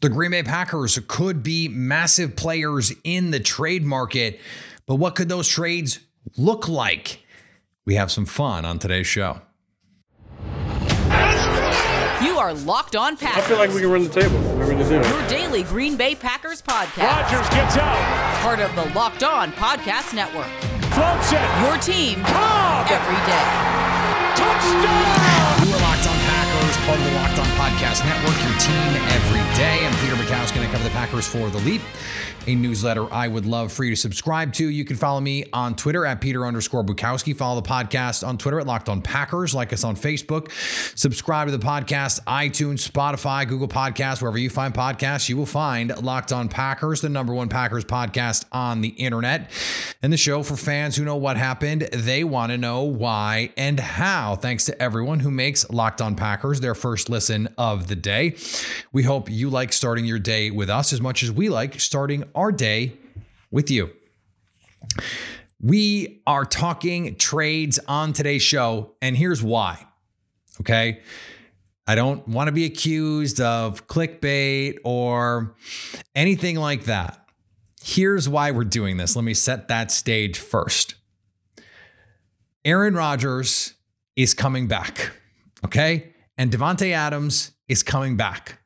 The Green Bay Packers could be massive players in the trade market, but what could those trades look like? We have some fun on today's show. You are Locked On Packers. I feel like we can run the table. We're going to do it. Your daily Green Bay Packers podcast. Rodgers gets out. Part of the Locked On Podcast Network. Floats it. Your team Cobb. every day. Touchdown. Podcast Network, your team every day. I'm Peter McCown's going to cover the Packers for The Leap, a newsletter I would love for you to subscribe to. You can follow me on Twitter at Peter underscore Bukowski. Follow the podcast on Twitter at Locked On Packers. Like us on Facebook. Subscribe to the podcast, iTunes, Spotify, Google Podcasts, wherever you find podcasts, you will find Locked On Packers, the number one Packers podcast on the internet. And the show for fans who know what happened. They want to know why and how. Thanks to everyone who makes Locked On Packers their first listen the day. We hope you like starting your day with us as much as we like starting our day with you. We are talking trades on today's show, and here's why. Okay. I don't want to be accused of clickbait or anything like that. Here's why we're doing this. Let me set that stage first. Aaron Rodgers is coming back. Okay. And Davante Adams is coming back.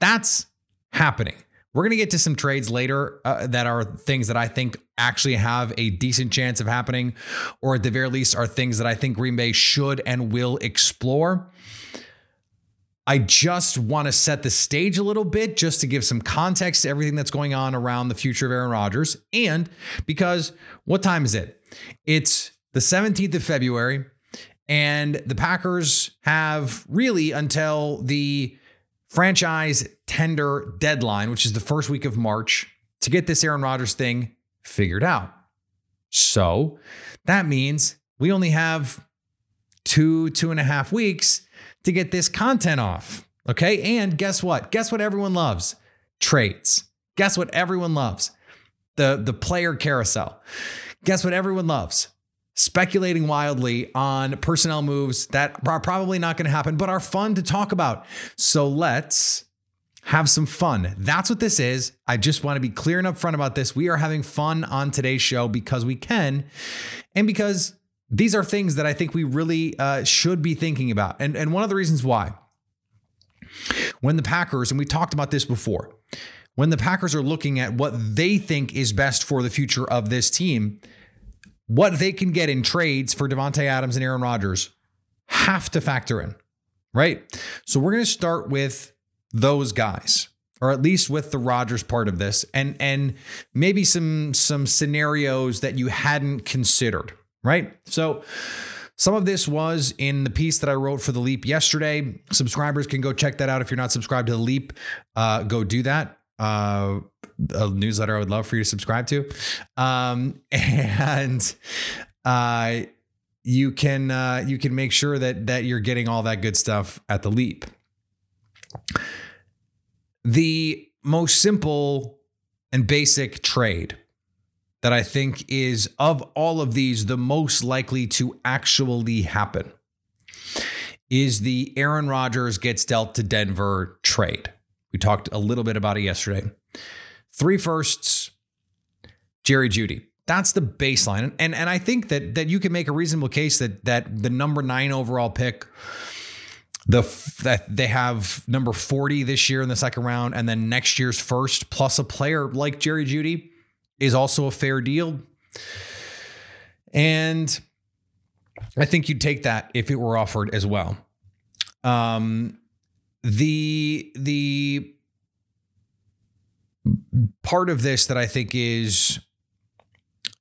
That's happening. We're going to get to some trades later uh, that are things that I think actually have a decent chance of happening, or at the very least, are things that I think Green Bay should and will explore. I just want to set the stage a little bit just to give some context to everything that's going on around the future of Aaron Rodgers. And because what time is it? It's the 17th of February, and the Packers have really until the franchise tender deadline, which is the first week of March, to get this Aaron Rodgers thing figured out. So that means we only have two, two and a half weeks to get this content off. Okay. And guess what? Guess what everyone loves? Trades. Guess what everyone loves? The, the player carousel. Guess what everyone loves? Speculating wildly on personnel moves that are probably not going to happen, but are fun to talk about. So let's have some fun. That's what this is. I just want to be clear and upfront about this. We are having fun on today's show because we can, and because these are things that I think we really uh, should be thinking about. And, and one of the reasons why, when the Packers, and we talked about this before, when the Packers are looking at what they think is best for the future of this team, what they can get in trades for Davante Adams and Aaron Rodgers have to factor in, right? So we're going to start with those guys, or at least with the Rodgers part of this, and and maybe some some scenarios that you hadn't considered, right? So. Some of this was in the piece that I wrote for the Leap yesterday. Subscribers can go check that out. If you're not subscribed to the Leap, uh, go do that. Uh, a newsletter I would love for you to subscribe to. Um, and uh, you can uh, you can make sure that that you're getting all that good stuff at the leap. The most simple and basic trade that I think is of all of these the most likely to actually happen is the Aaron Rodgers gets dealt to Denver trade. We talked a little bit about it yesterday. Three firsts, Jerry Jeudy. That's the baseline. And and I think that that you can make a reasonable case that that the number 9 overall pick the that they have number 40 this year in the second round and then next year's first plus a player like Jerry Jeudy is also a fair deal. And I think you'd take that if it were offered as well. Um the the part of this that I think is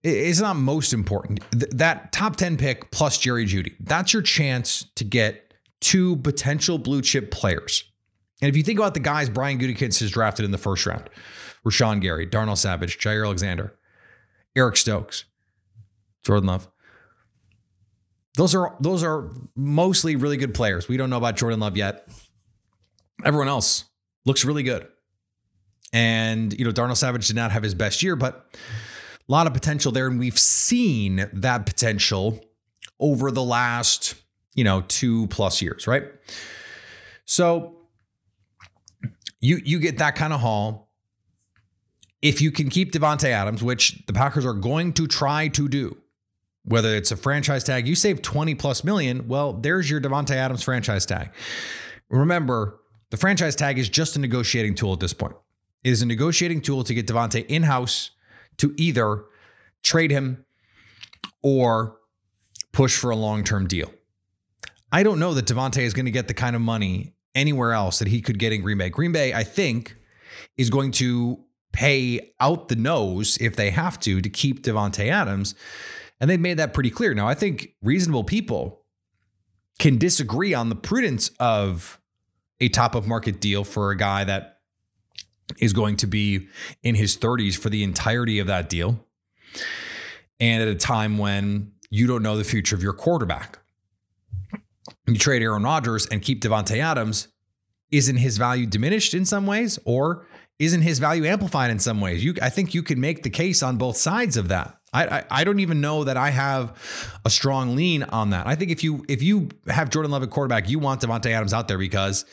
is not most important. Th- that top 10 pick plus Jerry Jeudy. That's your chance to get two potential blue chip players. And if you think about the guys Brian Gutekunst has drafted in the first round, Rashan Gary, Darnell Savage, Jaire Alexander, Eric Stokes, Jordan Love. Those are those are mostly really good players. We don't know about Jordan Love yet. Everyone else looks really good. And, you know, Darnell Savage did not have his best year, but a lot of potential there. And we've seen that potential over the last, you know, two plus years, right? So you you get that kind of haul. If you can keep Davante Adams, which the Packers are going to try to do, whether it's a franchise tag, you save 20 plus million, well, there's your Davante Adams franchise tag. Remember, the franchise tag is just a negotiating tool at this point. It is a negotiating tool to get Davante in-house to either trade him or push for a long-term deal. I don't know that Davante is going to get the kind of money anywhere else that he could get in Green Bay. Green Bay, I think, is going to pay out the nose if they have to to keep Davante Adams. And they've made that pretty clear. Now, I think reasonable people can disagree on the prudence of a top of market deal for a guy that is going to be in his 30s for the entirety of that deal. And at a time when you don't know the future of your quarterback. You trade Aaron Rodgers and keep Davante Adams. Isn't his value diminished in some ways, or isn't his value amplified in some ways? You, I think you can make the case on both sides of that. I, I, I don't even know that I have a strong lean on that. I think if you if you have Jordan Love at quarterback, you want Davante Adams out there because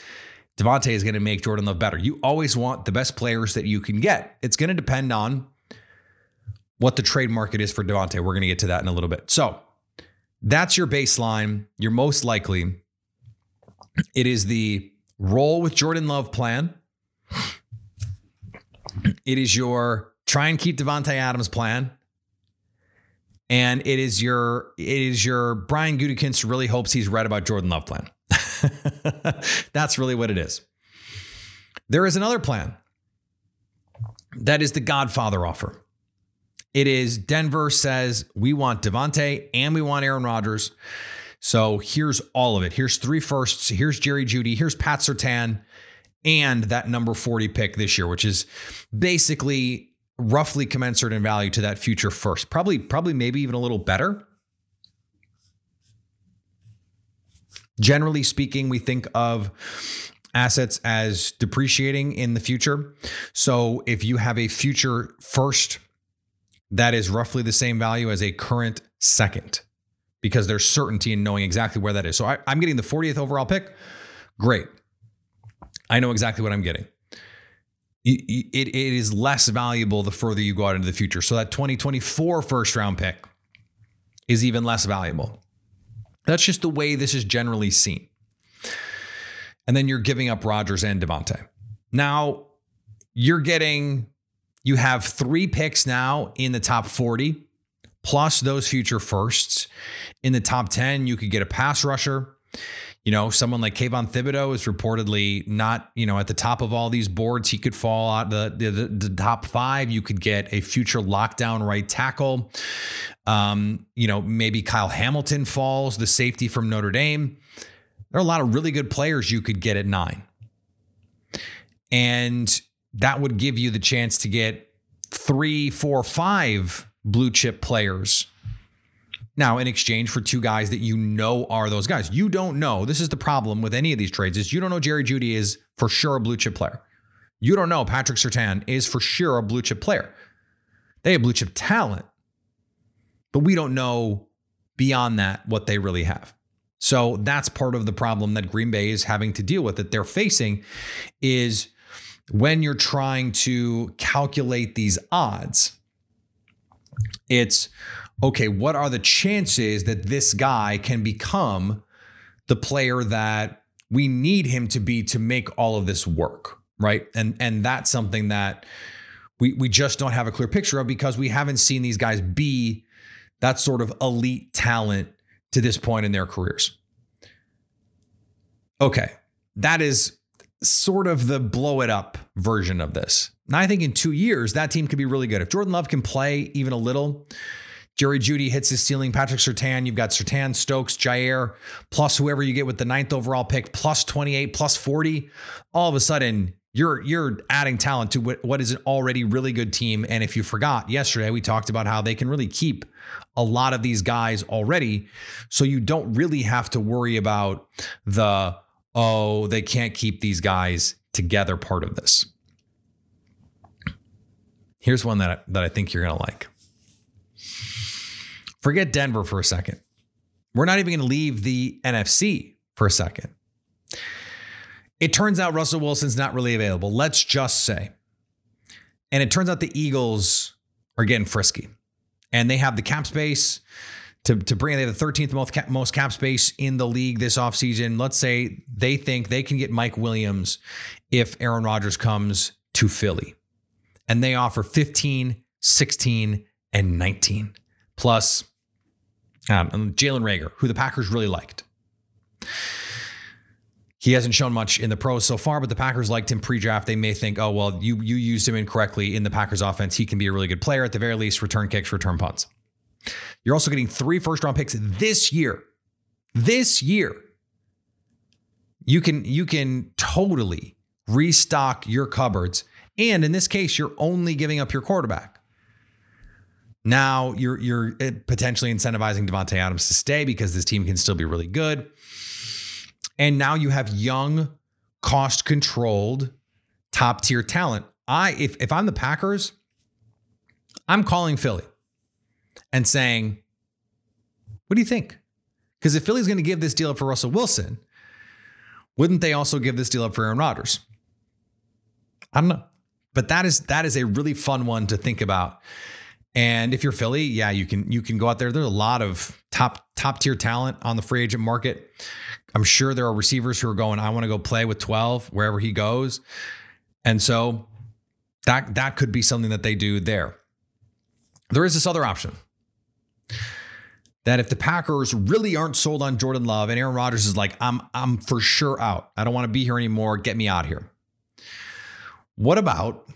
Davante is going to make Jordan Love better. You always want the best players that you can get. It's going to depend on what the trade market is for Davante. We're going to get to that in a little bit. So that's your baseline. You're most likely. It is the roll with Jordan Love plan. It is your try and keep Davante Adams plan. And it is your it is your Brian Gutekunst really hopes he's read about Jordan Love plan. That's really what it is. There is another plan. That is the Godfather offer. It is Denver says we want Davante and we want Aaron Rodgers. So here's all of it. Here's three firsts. Here's Jerry Jeudy. Here's Pat Surtain, and that number 40 pick this year, which is basically roughly commensurate in value to that future first. Probably, probably maybe even a little better. Generally speaking, we think of assets as depreciating in the future. So if you have a future first that is roughly the same value as a current second, because there's certainty in knowing exactly where that is. So I, am getting the 40th overall pick. Great. I know exactly what I'm getting. It, it, is less valuable the further you go out into the future. So that 2024 first round pick is even less valuable. That's just the way this is generally seen. And then you're giving up Rodgers and Davante. Now you're getting, you have three picks now in the top 40, plus those future firsts. In the top 10, you could get a pass rusher. You know, someone like Kayvon Thibodeaux is reportedly not, you know, at the top of all these boards. He could fall out the, the, the top five. You could get a future lockdown right tackle. Um, you know, maybe Kyle Hamilton falls, the safety from Notre Dame. There are a lot of really good players you could get at nine. And that would give you the chance to get three, four, five blue chip players now, in exchange for two guys that you know are those guys, you don't know. This is the problem with any of these trades: is you don't know Jerry Jeudy is for sure a blue chip player. You don't know Patrick Surtain is for sure a blue chip player. They have blue chip talent, but we don't know beyond that what they really have. So that's part of the problem that Green Bay is having to deal with that they're facing is when you're trying to calculate these odds. It's okay, what are the chances that this guy can become the player that we need him to be to make all of this work, right? And and that's something that we we just don't have a clear picture of because we haven't seen these guys be that sort of elite talent to this point in their careers. Okay, that is sort of the blow it up version of this. Now I think in 2 years that team could be really good. If Jordan Love can play even a little, Jerry Jeudy hits his ceiling. Patrick Surtain, you've got Surtain, Stokes, Jaire, plus whoever you get with the ninth overall pick, plus 28, plus 40. All of a sudden, you're you're adding talent to what is an already really good team. And if you forgot yesterday, we talked about how they can really keep a lot of these guys already. So you don't really have to worry about the oh, they can't keep these guys together part of this. Here's one that that I think you're to like. Forget Denver for a second. We're not even going to leave the NFC for a second. it turns out Russell Wilson's not really available. Let's just say. And it turns out the Eagles are getting frisky and they have the cap space to, to bring they have the 13th most cap, most cap space in the league this offseason. Let's say they think they can get Mike Williams if Aaron Rodgers comes to Philly. And they offer 15, 16, and 19. Plus um, Jalen Reagor, who the Packers really liked. He hasn't shown much in the pros so far, but the Packers liked him pre-draft. They may think, oh well, you you used him incorrectly in the Packers offense. He can be a really good player at the very least. Return kicks, return punts. You're also getting three first round picks this year. This year, you can you can totally restock your cupboards, and in this case, you're only giving up your quarterback. Now you're you're eh, potentially incentivizing Davante Adams to stay because this team can still be really good. And now you have young, cost controlled, top tier talent. I if if I'm the Packers, I'm calling Philly and saying, "What do you think?" Because if Philly's going to give this deal up for Russell Wilson, wouldn't they also give this deal up for Aaron Rodgers? I don't know. But that is that is a really fun one to think about. And if you're Philly, yeah, you can you can go out there. There's a lot of top top tier talent on the free agent market. I'm sure there are receivers who are going, I want to go play with 12 wherever he goes. And so that that could be something that they do there. There is this other option. That if the Packers really aren't sold on Jordan Love and Aaron Rodgers is like, I'm I'm for sure out. I don't want to be here anymore. Get me out here. What about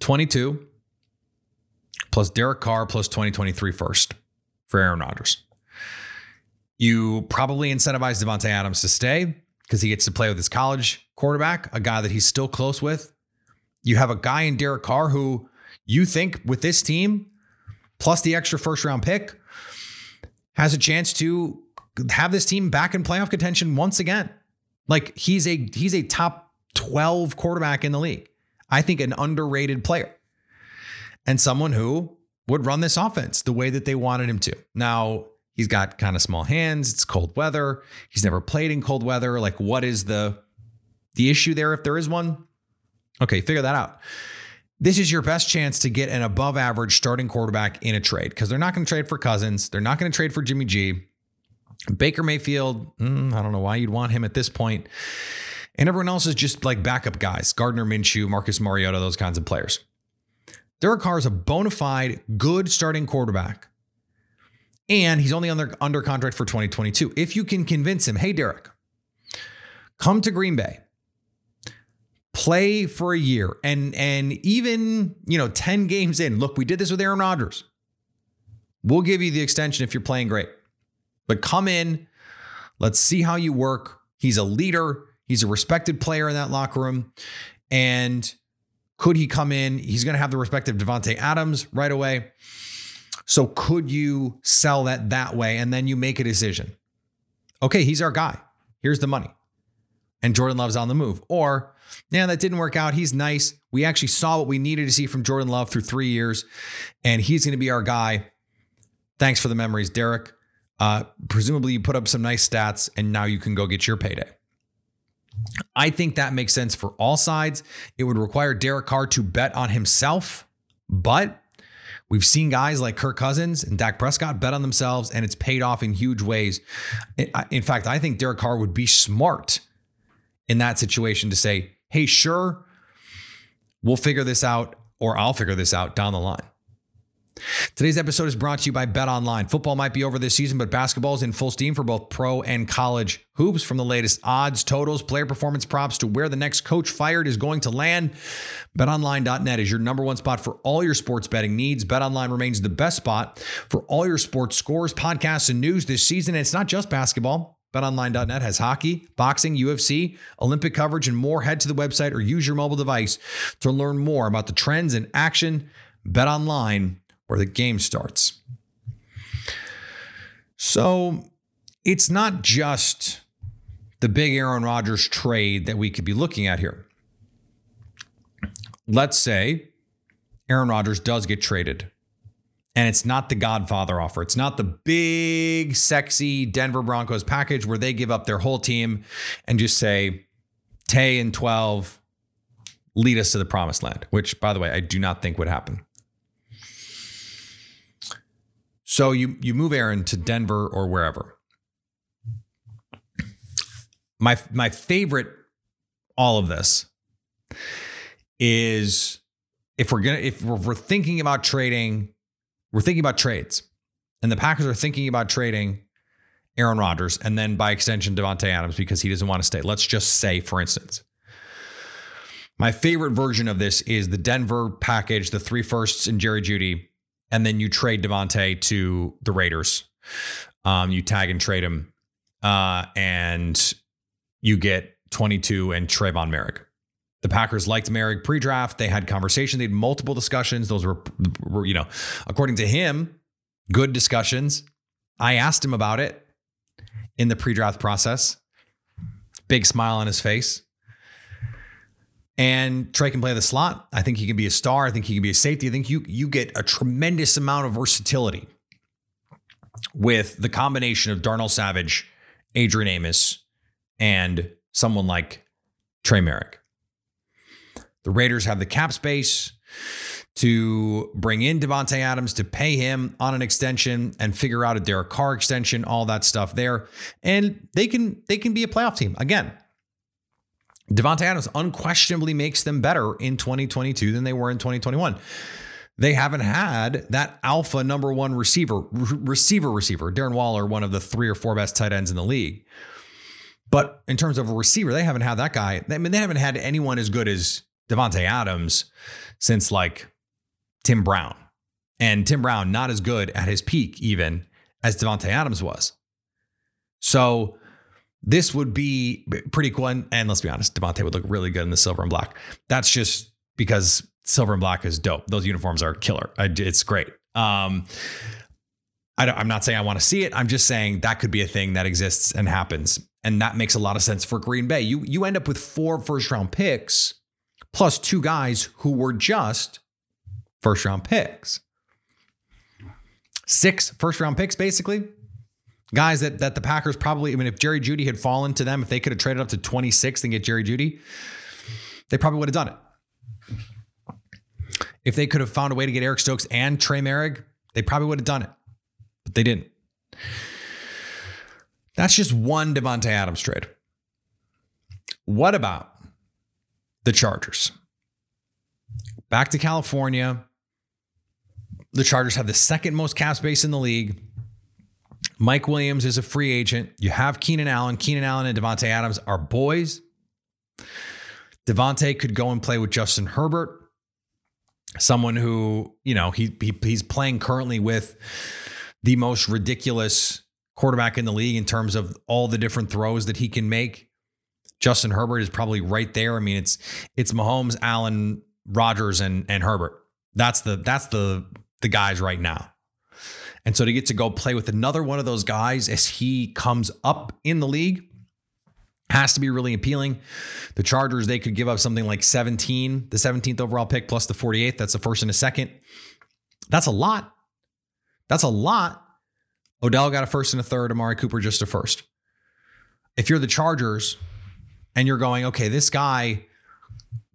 22 plus Derek Carr plus 2023 first for Aaron Rodgers? You probably incentivize Davante Adams to stay because he gets to play with his college quarterback, a guy that he's still close with. You have a guy in Derek Carr who you think with this team, plus the extra first round pick, has a chance to have this team back in playoff contention once again. Like he's a he's a top 12 quarterback in the league. I think an underrated player. And someone who would run this offense the way that they wanted him to. Now, He's got kind of small hands. It's cold weather. He's never played in cold weather. Like, what is the the issue there if there is one? Okay, figure that out. This is your best chance to get an above average starting quarterback in a trade because they're not going to trade for Cousins. They're not going to trade for Jimmy G. Baker Mayfield, mm, I don't know why you'd want him at this point. And everyone else is just like backup guys Gardner Minshew, Marcus Mariota, those kinds of players. Derek Carr is a bona fide good starting quarterback and he's only under, under contract for 2022. If you can convince him, hey, Derek, come to Green Bay, play for a year, and and even you know 10 games in, look, we did this with Aaron Rodgers. We'll give you the extension if you're playing great. But come in, let's see how you work. He's a leader, he's a respected player in that locker room. And could he come in? He's going to have the respect of Davante Adams right away. So could you sell that that way and then you make a decision? Okay, he's our guy. Here's the money. And Jordan Love's on the move. Or, yeah, that didn't work out. He's nice. We actually saw what we needed to see from Jordan Love through three years, and he's going to be our guy. Thanks for the memories, Derek. Uh, presumably, you put up some nice stats, and now you can go get your payday. I think that makes sense for all sides. It would require Derek Carr to bet on himself, but We've seen guys like Kirk Cousins and Dak Prescott bet on themselves, and it's paid off in huge ways. In fact, I think Derek Carr would be smart in that situation to say, hey, sure, we'll figure this out, or I'll figure this out down the line. Today's episode is brought to you by Bet Online. Football might be over this season, but basketball is in full steam for both pro and college hoops. From the latest odds, totals, player performance props to where the next coach fired is going to land, betonline.net is your number one spot for all your sports betting needs. BetOnline remains the best spot for all your sports scores, podcasts, and news this season. And it's not just basketball. BetOnline.net has hockey, boxing, UFC, Olympic coverage, and more. Head to the website or use your mobile device to learn more about the trends and action. BetOnline where the game starts. So it's not just the big Aaron Rodgers trade that we could be looking at here. Let's say Aaron Rodgers does get traded and it's not the Godfather offer. It's not the big, sexy Denver Broncos package where they give up their whole team and just say, Tay and 12 lead us to the promised land, which, by the way, I do not think would happen. So you you move Aaron to Denver or wherever. My my favorite all of this is if we're gonna if we're, we're thinking about trading, we're thinking about trades, and the Packers are thinking about trading Aaron Rodgers and then by extension Davante Adams because he doesn't want to stay. Let's just say, for instance, my favorite version of this is the Denver package, the three firsts and Jerry Jeudy, and then you trade Davante to the Raiders. Um, you tag and trade him, uh, and you get 22 and Trevon Moehrig. The Packers liked Merrick pre-draft. They had conversation. They had multiple discussions. Those were, were, you know, according to him, good discussions. I asked him about it in the pre-draft process. Big smile on his face. And Trey can play the slot. I think he can be a star. I think he can be a safety. I think you you get a tremendous amount of versatility with the combination of Darnell Savage, Adrian Amos, and someone like Trey Moehrig. The Raiders have the cap space to bring in Davante Adams to pay him on an extension and figure out a Derek Carr extension, all that stuff there, and they can they can be a playoff team again. Davante Adams unquestionably makes them better in 2022 than they were in 2021. They haven't had that alpha number one receiver, receiver, receiver. Darren Waller, one of the three or four best tight ends in the league. But in terms of a receiver, they haven't had that guy. I mean, they haven't had anyone as good as Davante Adams since like Tim Brown. And Tim Brown not as good at his peak even as Davante Adams was. So this would be pretty cool. And, and let's be honest, Davante would look really good in the silver and black. That's just because silver and black is dope. Those uniforms are killer. It's great. Um, I am not saying I want to see it. I'm just saying that could be a thing that exists and happens, and that makes a lot of sense for Green Bay. You you end up with four first round picks plus two guys who were just first round picks. Six first round picks, basically. Guys that that the Packers probably, I mean, if Jerry Jeudy had fallen to them, if they could have traded up to 26 and get Jerry Jeudy, they probably would have done it. If they could have found a way to get Eric Stokes and Trey Moehrig, they probably would have done it. But they didn't. That's just one Davante Adams trade. What about the Chargers? Back to California. The Chargers have the second most cap space in the league. Mike Williams is a free agent. You have Keenan Allen. Keenan Allen and Davante Adams are boys. Davante could go and play with Justin Herbert, someone who, you know, he, he he's playing currently with the most ridiculous quarterback in the league in terms of all the different throws that he can make. Justin Herbert is probably right there. I mean, it's it's Mahomes, Allen, Rodgers, and and Herbert. That's the that's the the guys right now. And so to get to go play with another one of those guys as he comes up in the league has to be really appealing. The Chargers, they could give up something like 17, the 17th overall pick plus the 48th. That's the first and a second. That's a lot. That's a lot. Odell got a first and a third, Amari Cooper just a first. If you're the Chargers and you're going, okay, this guy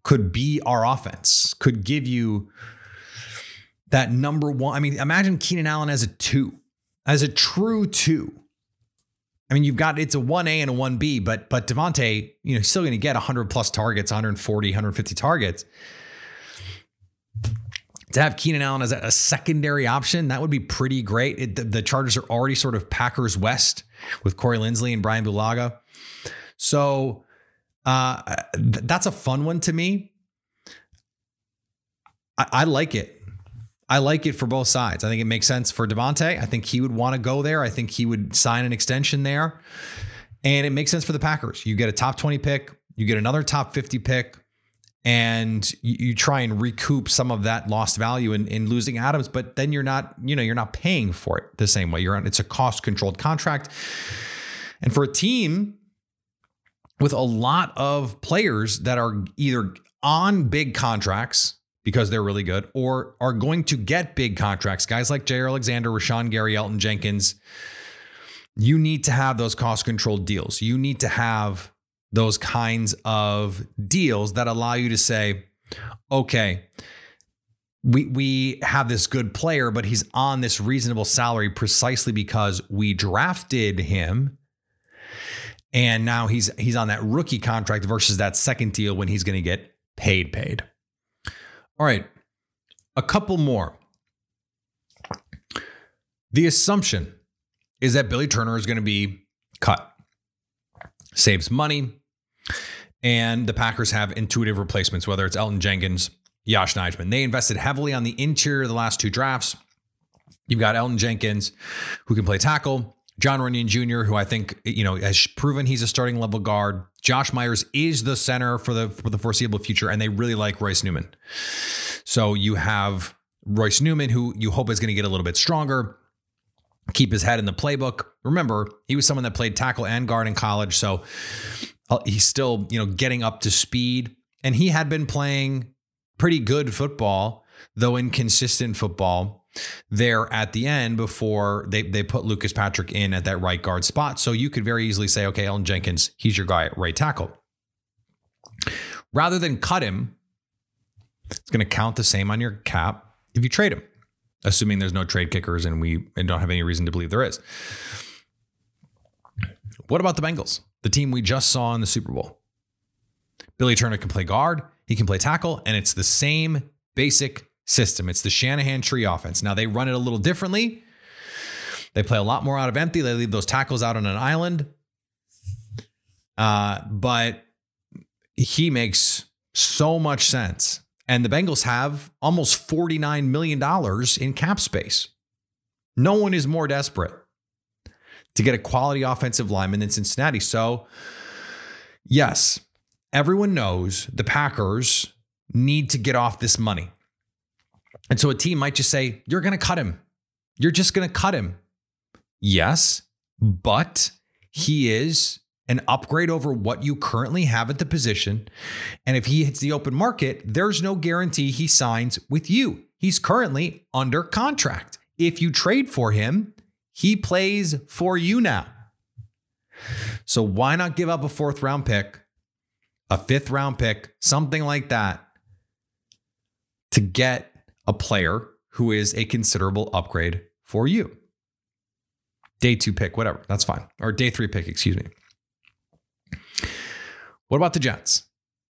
could be our offense, could give you that number one. I mean, imagine Keenan Allen as a two, as a true two. I mean, you've got it's a 1A and a 1B, but but Davante, you know, he's still going to get 100 plus targets, 140, 150 targets. To have Keenan Allen as a, secondary option, that would be pretty great. It, the, the, Chargers are already sort of Packers West with Corey Linsley and Brian Bulaga. So uh, th- that's a fun one to me. I, I like it. I like it for both sides. I think it makes sense for Davante. I think he would want to go there. I think he would sign an extension there. And it makes sense for the Packers. You get a top 20 pick, you get another top 50 pick, and you, you try and recoup some of that lost value in, in losing Adams, but then you're not, you know, you're not paying for it the same way. You're on it's a cost controlled contract. And for a team with a lot of players that are either on big contracts because they're really good or are going to get big contracts. Guys like Jaire Alexander, Rashan Gary, Elgton Jenkins. You need to have those cost controlled deals. You need to have those kinds of deals that allow you to say, okay, we we have this good player, but he's on this reasonable salary precisely because we drafted him. And now he's he's on that rookie contract versus that second deal when he's going to get paid paid. All right. A couple more. The assumption is that Billy Turner is going to be cut. Saves money. And the Packers have intuitive replacements, whether it's Elgton Jenkins Yosh Nijman. They invested heavily on the interior the last two drafts. You've got Elgton Jenkins, who can play tackle. Jon Runyan Jr., who I think you know has proven he's a starting level guard. Josh Myers is the center for the for the foreseeable future, and they really like Royce Newman. So you have Royce Newman, who you hope is going to get a little bit stronger, keep his head in the playbook. Remember, he was someone that played tackle and guard in college, so uh, he's still you know getting up to speed, and he had been playing pretty good football, though inconsistent football there at the end before they, they put Lucas Patrick in at that right guard spot. So you could very easily say, okay, Elgton Jenkins, he's your guy at right tackle. Rather than cut him, it's going to count the same on your cap if you trade him, assuming there's no trade kickers and we and don't have any reason to believe there is. What about the Bengals, the team we just saw in the Super Bowl? Billy Turner can play guard. He can play tackle, and it's the same basic system. It's the Shanahan tree offense. Now they run it a little differently. They play a lot more out of empty. They leave those tackles out on an island. Uh, but he makes so much sense. And the Bengals have almost $49 million in cap space. No one is more desperate to get a quality offensive lineman than Cincinnati. So, yes, everyone knows the Packers need to get off this money. And so a team might just say, You're going to cut him. You're just going to cut him. Yes, but he is an upgrade over what you currently have at the position. And if he hits the open market, there's no guarantee he signs with you. He's currently under contract. If you trade for him, he plays for you now. So why not give up a fourth round pick a fifth round pick, something like that, to get a player who is a considerable upgrade for you. Day two pick, whatever, that's fine. Or day three pick, excuse me. What about the Jets?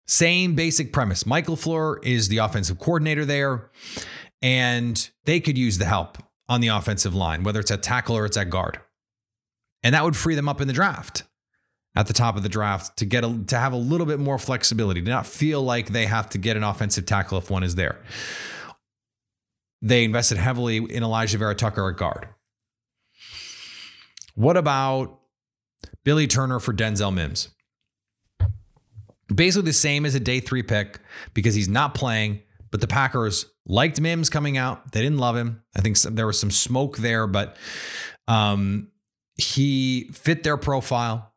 Same basic premise. Michael LaFleur is the offensive coordinator there, and they could use the help on the offensive line, whether it's at tackle or it's at guard. And that would free them up in the draft at the top of the draft to get a, to have a little bit more flexibility, to not feel like they have to get an offensive tackle if one is there. They invested heavily in Alijah Vera-Tucker at guard. What about Billy Turner for Denzel Mims? Basically the same as a day three pick because he's not playing, but the Packers liked Mims coming out. They didn't love him. I think there was some smoke there, but um, he fit their profile.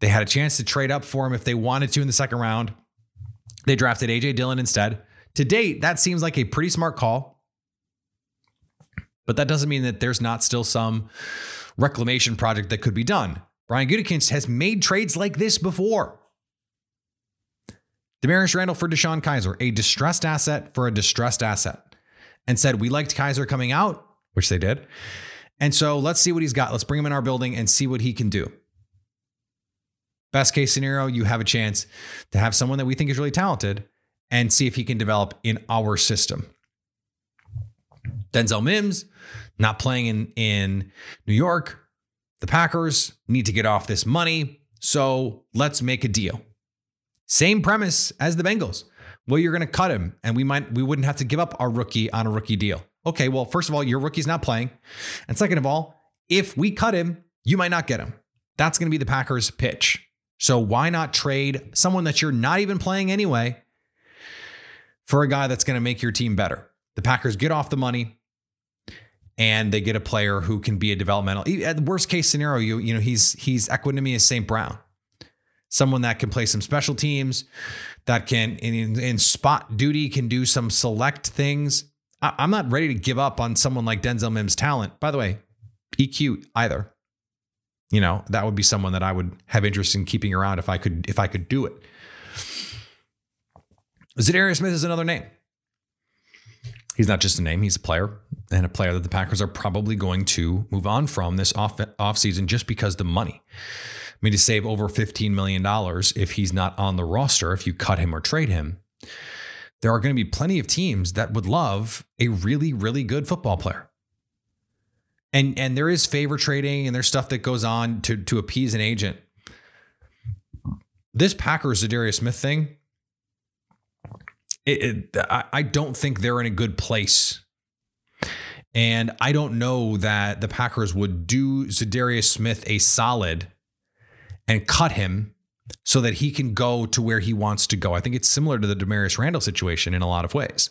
They had a chance to trade up for him if they wanted to in the second round. They drafted AJ Dillon instead. To date, that seems like a pretty smart call. But that doesn't mean that there's not still some reclamation project that could be done. Brian Gutekunst has made trades like this before. Damarious Randall for DeShone Kizer, a distressed asset for a distressed asset, and said, We liked Kaiser coming out, which they did. And so let's see what he's got. Let's bring him in our building and see what he can do. Best case scenario, you have a chance to have someone that we think is really talented and see if he can develop in our system. Denzel Mims, not playing in, in New York. The Packers need to get off this money. So let's make a deal. Same premise as the Bengals. Well, you're going to cut him, and we might we wouldn't have to give up our rookie on a rookie deal. Okay, well, first of all, your rookie's not playing. And second of all, if we cut him, you might not get him. That's going to be the Packers' pitch. So why not trade someone that you're not even playing anyway for a guy that's going to make your team better? The Packers get off the money and they get a player who can be a developmental. At worst case scenario, you you know he's he's Equanimeous St. Brown, someone that can play some special teams, that can in, in spot duty can do some select things. I, I'm not ready to give up on someone like Denzel Mims' talent. By the way, EQ either. You know, that would be someone that I would have interest in keeping around if I could if I could do it. Za'Darius Smith is another name. He's not just a name, he's a player and a player that the Packers are probably going to move on from this off offseason just because the money. I mean, to save over $15 million if he's not on the roster, if you cut him or trade him, there are going to be plenty of teams that would love a really, really good football player. And and there is favor trading and there's stuff that goes on to, to appease an agent. This Packers Za'Darius Smith thing, it, it, I, I don't think they're in a good place. And I don't know that the Packers would do Za'Darius Smith a solid and cut him so that he can go to where he wants to go. I think it's similar to the Damarious Randall situation in a lot of ways.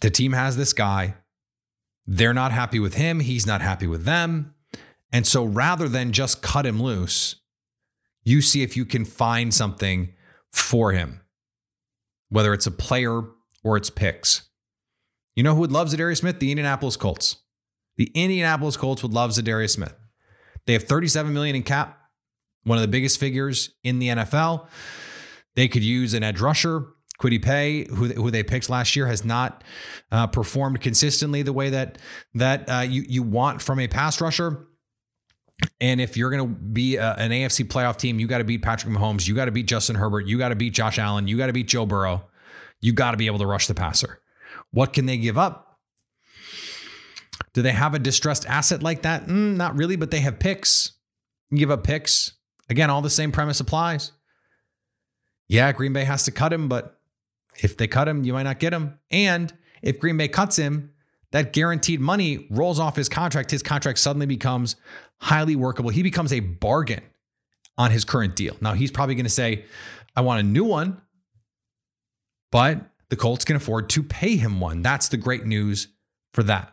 The team has this guy. They're not happy with him. He's not happy with them. And so rather than just cut him loose, you see if you can find something for him whether it's a player or it's picks. You know who would love Za'Darius Smith? The Indianapolis Colts. The Indianapolis Colts would love Za'Darius Smith. They have 37 million in cap, one of the biggest figures in the NFL. They could use an edge rusher. Kwity Paye, who, who they picked last year, has not uh, performed consistently the way that that uh, you you want from a pass rusher. And if you're going to be a, an AFC playoff team, you got to beat Patrick Mahomes. You got to beat Justin Herbert. You got to beat Josh Allen. You got to beat Joe Burrow. You got to be able to rush the passer. What can they give up? Do they have a distressed asset like that? Mm, not really, but they have picks. You give up picks. Again, all the same premise applies. Yeah, Green Bay has to cut him, but if they cut him, you might not get him. And if Green Bay cuts him, that guaranteed money rolls off his contract. His contract suddenly becomes highly workable. He becomes a bargain on his current deal. Now, he's probably going to say, I want a new one, but the Colts can afford to pay him one. That's the great news for that.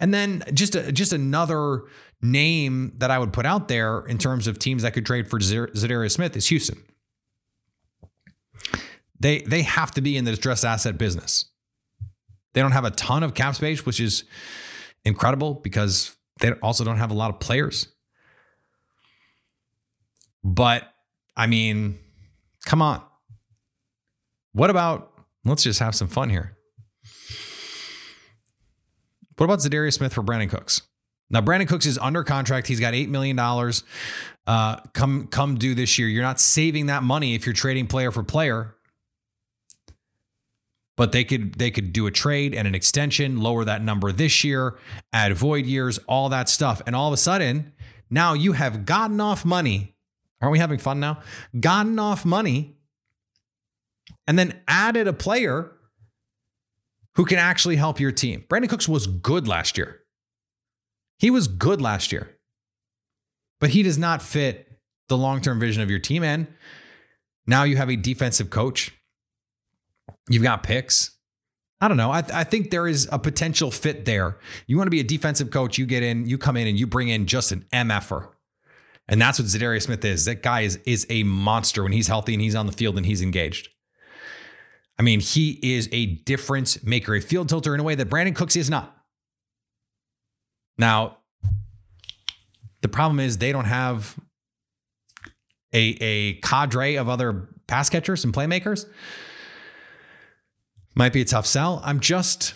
And then just a, just another name that I would put out there in terms of teams that could trade for Za'Darius Smith is Houston. They they have to be in the distressed asset business. They don't have a ton of cap space, which is incredible because they also don't have a lot of players. But I mean, come on. What about, let's just have some fun here. What about Za'Darius Smith for Brandin Cooks? Now, Brandin Cooks is under contract. He's got $8 million uh, come, come due this year. You're not saving that money if you're trading player for player but they could they could do a trade and an extension, lower that number this year, add void years, all that stuff. And all of a sudden, now you have gotten off money. Aren't we having fun now? Gotten off money and then added a player who can actually help your team. Brandin Cooks was good last year. He was good last year. But he does not fit the long-term vision of your team and now you have a defensive coach You've got picks. I don't know. I, th- I think there is a potential fit there. You want to be a defensive coach, you get in, you come in and you bring in just an MFer. And that's what Za'Darius Smith is. That guy is, is a monster when he's healthy and he's on the field and he's engaged. I mean, he is a difference maker, a field tilter in a way that Brandin Cooks is not. Now, the problem is they don't have a, a cadre of other pass catchers and playmakers might be a tough sell. I'm just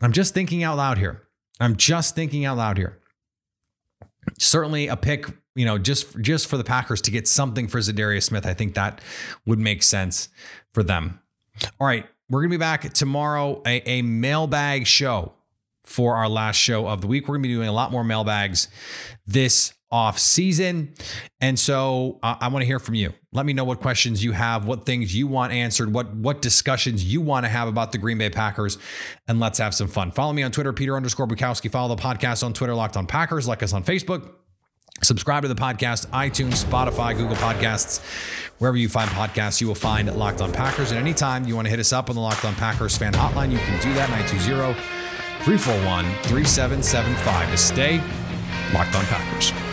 I'm just thinking out loud here. I'm just thinking out loud here. Certainly a pick, you know, just just for the Packers to get something for Za'Darius Smith. I think that would make sense for them. All right, we're gonna be back tomorrow, a, a mailbag show for our last show of the week. We're gonna be doing a lot more mailbags this off season. And so I want to hear from you. Let me know what questions you have, what things you want answered, what what discussions you want to have about the Green Bay Packers, and let's have some fun. Follow me on Twitter, Peter underscore Bukowski. Follow the podcast on Twitter, Locked on Packers. Like us on Facebook. Subscribe to the podcast, iTunes, Spotify, Google Podcasts, wherever you find podcasts, you will find Locked on Packers. And anytime you want to hit us up on the Locked on Packers fan hotline, you can do that 920 341 3775 to stay Locked on Packers.